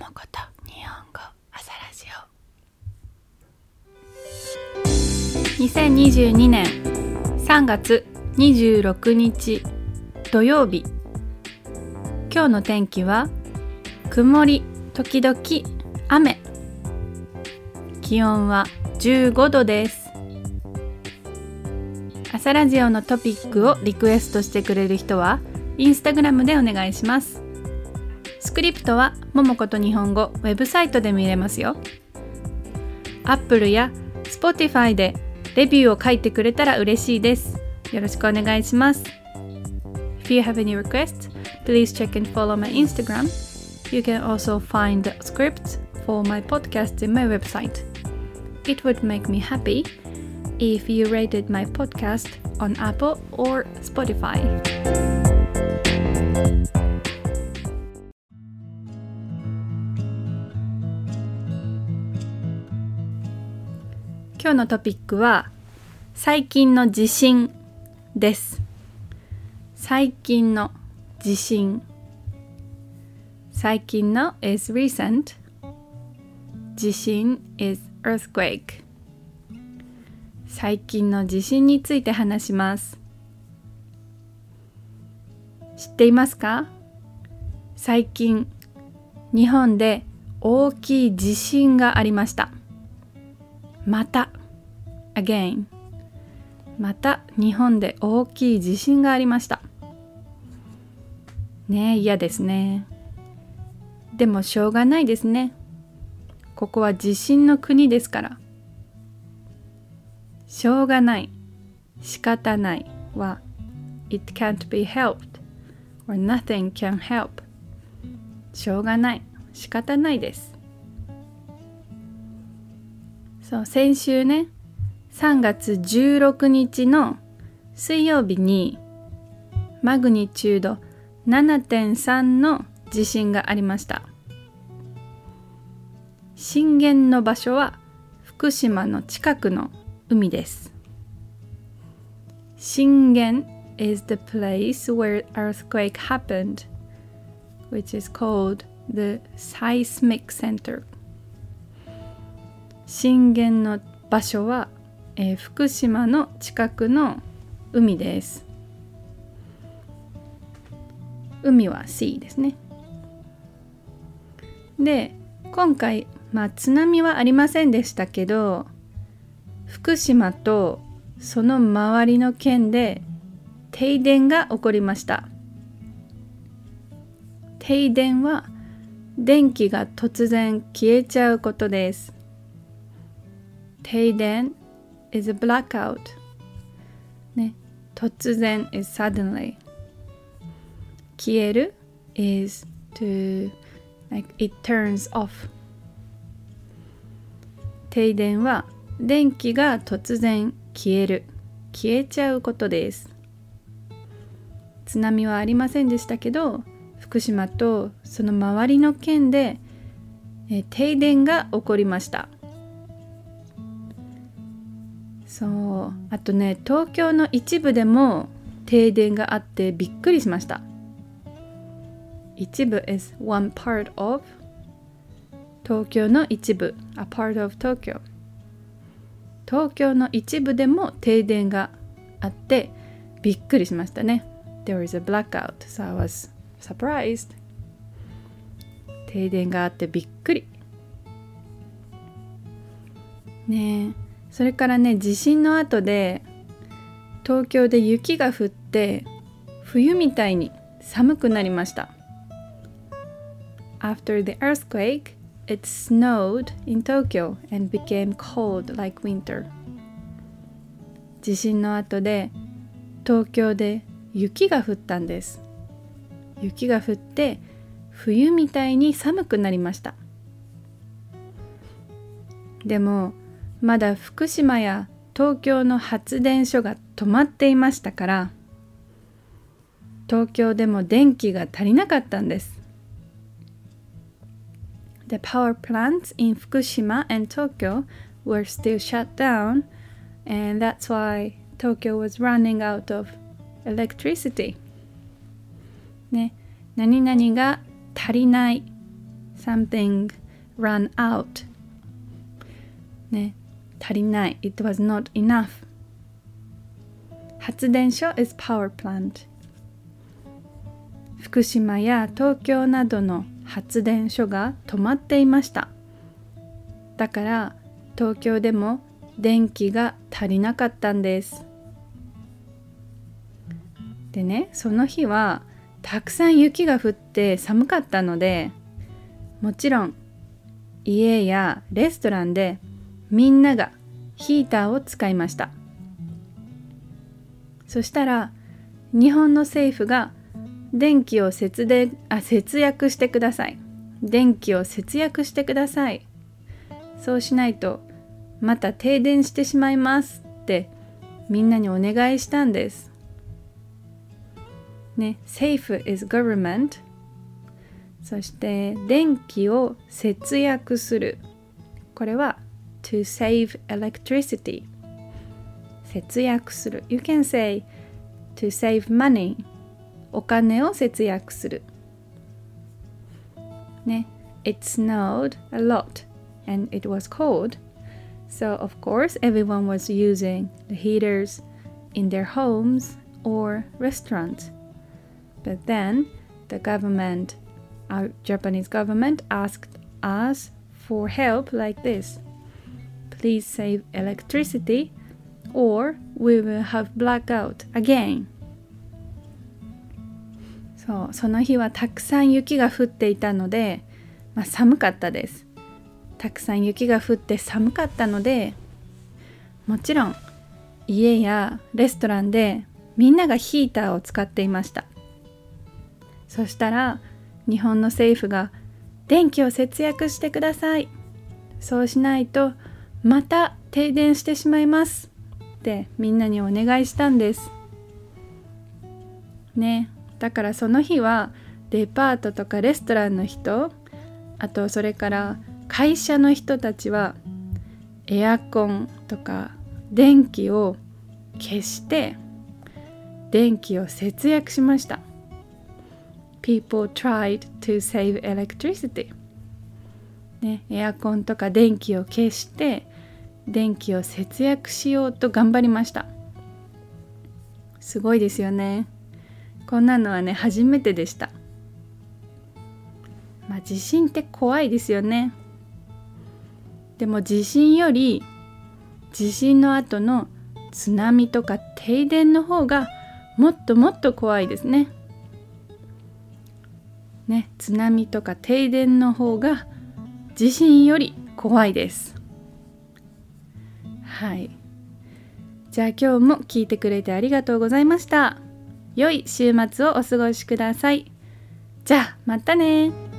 もこと日本語朝ラジオ。2022年3月26日土曜日。今日の天気は曇り時々雨。気温は15度です。朝ラジオのトピックをリクエストしてくれる人はインスタグラムでお願いします。スクリプトはももこと日本語ウェブサイトで見れますよ Apple や Spotify でレビューを書いてくれたら嬉しいですよろしくお願いします If you have any requests, please check and follow my Instagram. You can also find the scripts for my podcast in my website. It would make me happy if you rated my podcast on Apple or Spotify. 今日のトピックは最近の地震です。最近の地震。最近の is recent. 地震 is earthquake 最近の地震について話します。知っていますか？最近日本で大きい地震がありました。また。Again また日本で大きい地震がありました。ねえ嫌ですね。でもしょうがないですね。ここは地震の国ですから。しょうがない。仕方ない。は It can't be helped or nothing can help しょうがない。仕方ないです。そう先週ね3月16日の水曜日にマグニチュード7.3の地震がありました震源の場所は福島の近くの海です震源 is the place where earthquake happened which is called the seismic center 震源の場所は、えー、福島の近くの海です。海は sea ですね。で今回、まあ、津波はありませんでしたけど福島とその周りの県で停電が起こりました。停電は電気が突然消えちゃうことです。停電 is a blackout. ね突然 is suddenly. 消える is to like it turns off. 停電は電気が突然消える。消えちゃうことです。津波はありませんでしたけど福島とその周りの県でえ停電が起こりました。そう。あとね東京の一部でも停電があってびっくりしました。一部 is one part of 東京の一部 a part of Tokyo 東京の一部でも停電があってびっくりしましたね。There is a blackout so I was surprised 停電があってびっくり。ねえ。それからね地震の後で東京で雪が降って冬みたいに寒くなりました After the earthquake, it snowed in Tokyo and became cold like winter. 地震の後で東京で雪が降ったんです。雪が降って冬みたいに寒くなりました。でもまだ福島や東京の発電所が止まっていましたから東京でも電気が足りなかったんです。The power plants in Fukushima and Tokyo were still shut down, and that's why Tokyo was running out of electricity. ね、何々が足りない、something ran out ね足りない。It was not enough. 発電所 is power plant. 福島や東京などの発電所が止まっていました。だから東京でも電気が足りなかったんです。でねその日はたくさん雪が降って寒かったのでもちろん家やレストランでみんながヒーターを使いました。そしたら日本の政府が電気を節電あ節約してください。電気を節約してください。そうしないとまた停電してしまいますってみんなにお願いしたんです。ね、safe is government そして電気を節約する。これは to save electricity 節約する You can say to save money お金を節約するね It snowed a lot and it was cold so of course everyone was using the heaters in their homes or restaurants But then the government, our Japanese government, asked us for help like this Please save electricity or we will have blackout again. そうその日はたくさん雪が降っていたので、まあ、寒かったです。たくさん雪が降って寒かったのでもちろん家やレストランでみんながヒーターを使っていました。そしたら日本の政府が電気を節約してください。そうしないとまた停電してしまいますってみんなにお願いしたんです。ね。だからその日はデパートとかレストランの人あとそれから会社の人たちはエアコンとか電気を消して電気を節約しました。People tried to save electricity ね、エアコンとか電気を消して電気を節約しようと頑張りました。すごいですよね。こんなのはね初めてでした。まあ地震って怖いですよね。でも地震より地震の後の津波とか停電の方がもっともっと怖いですね。ね、津波とか停電の方が地震より怖いです。はい。じゃあ今日も聞いてくれてありがとうございました。良い週末をお過ごしください。じゃあまたね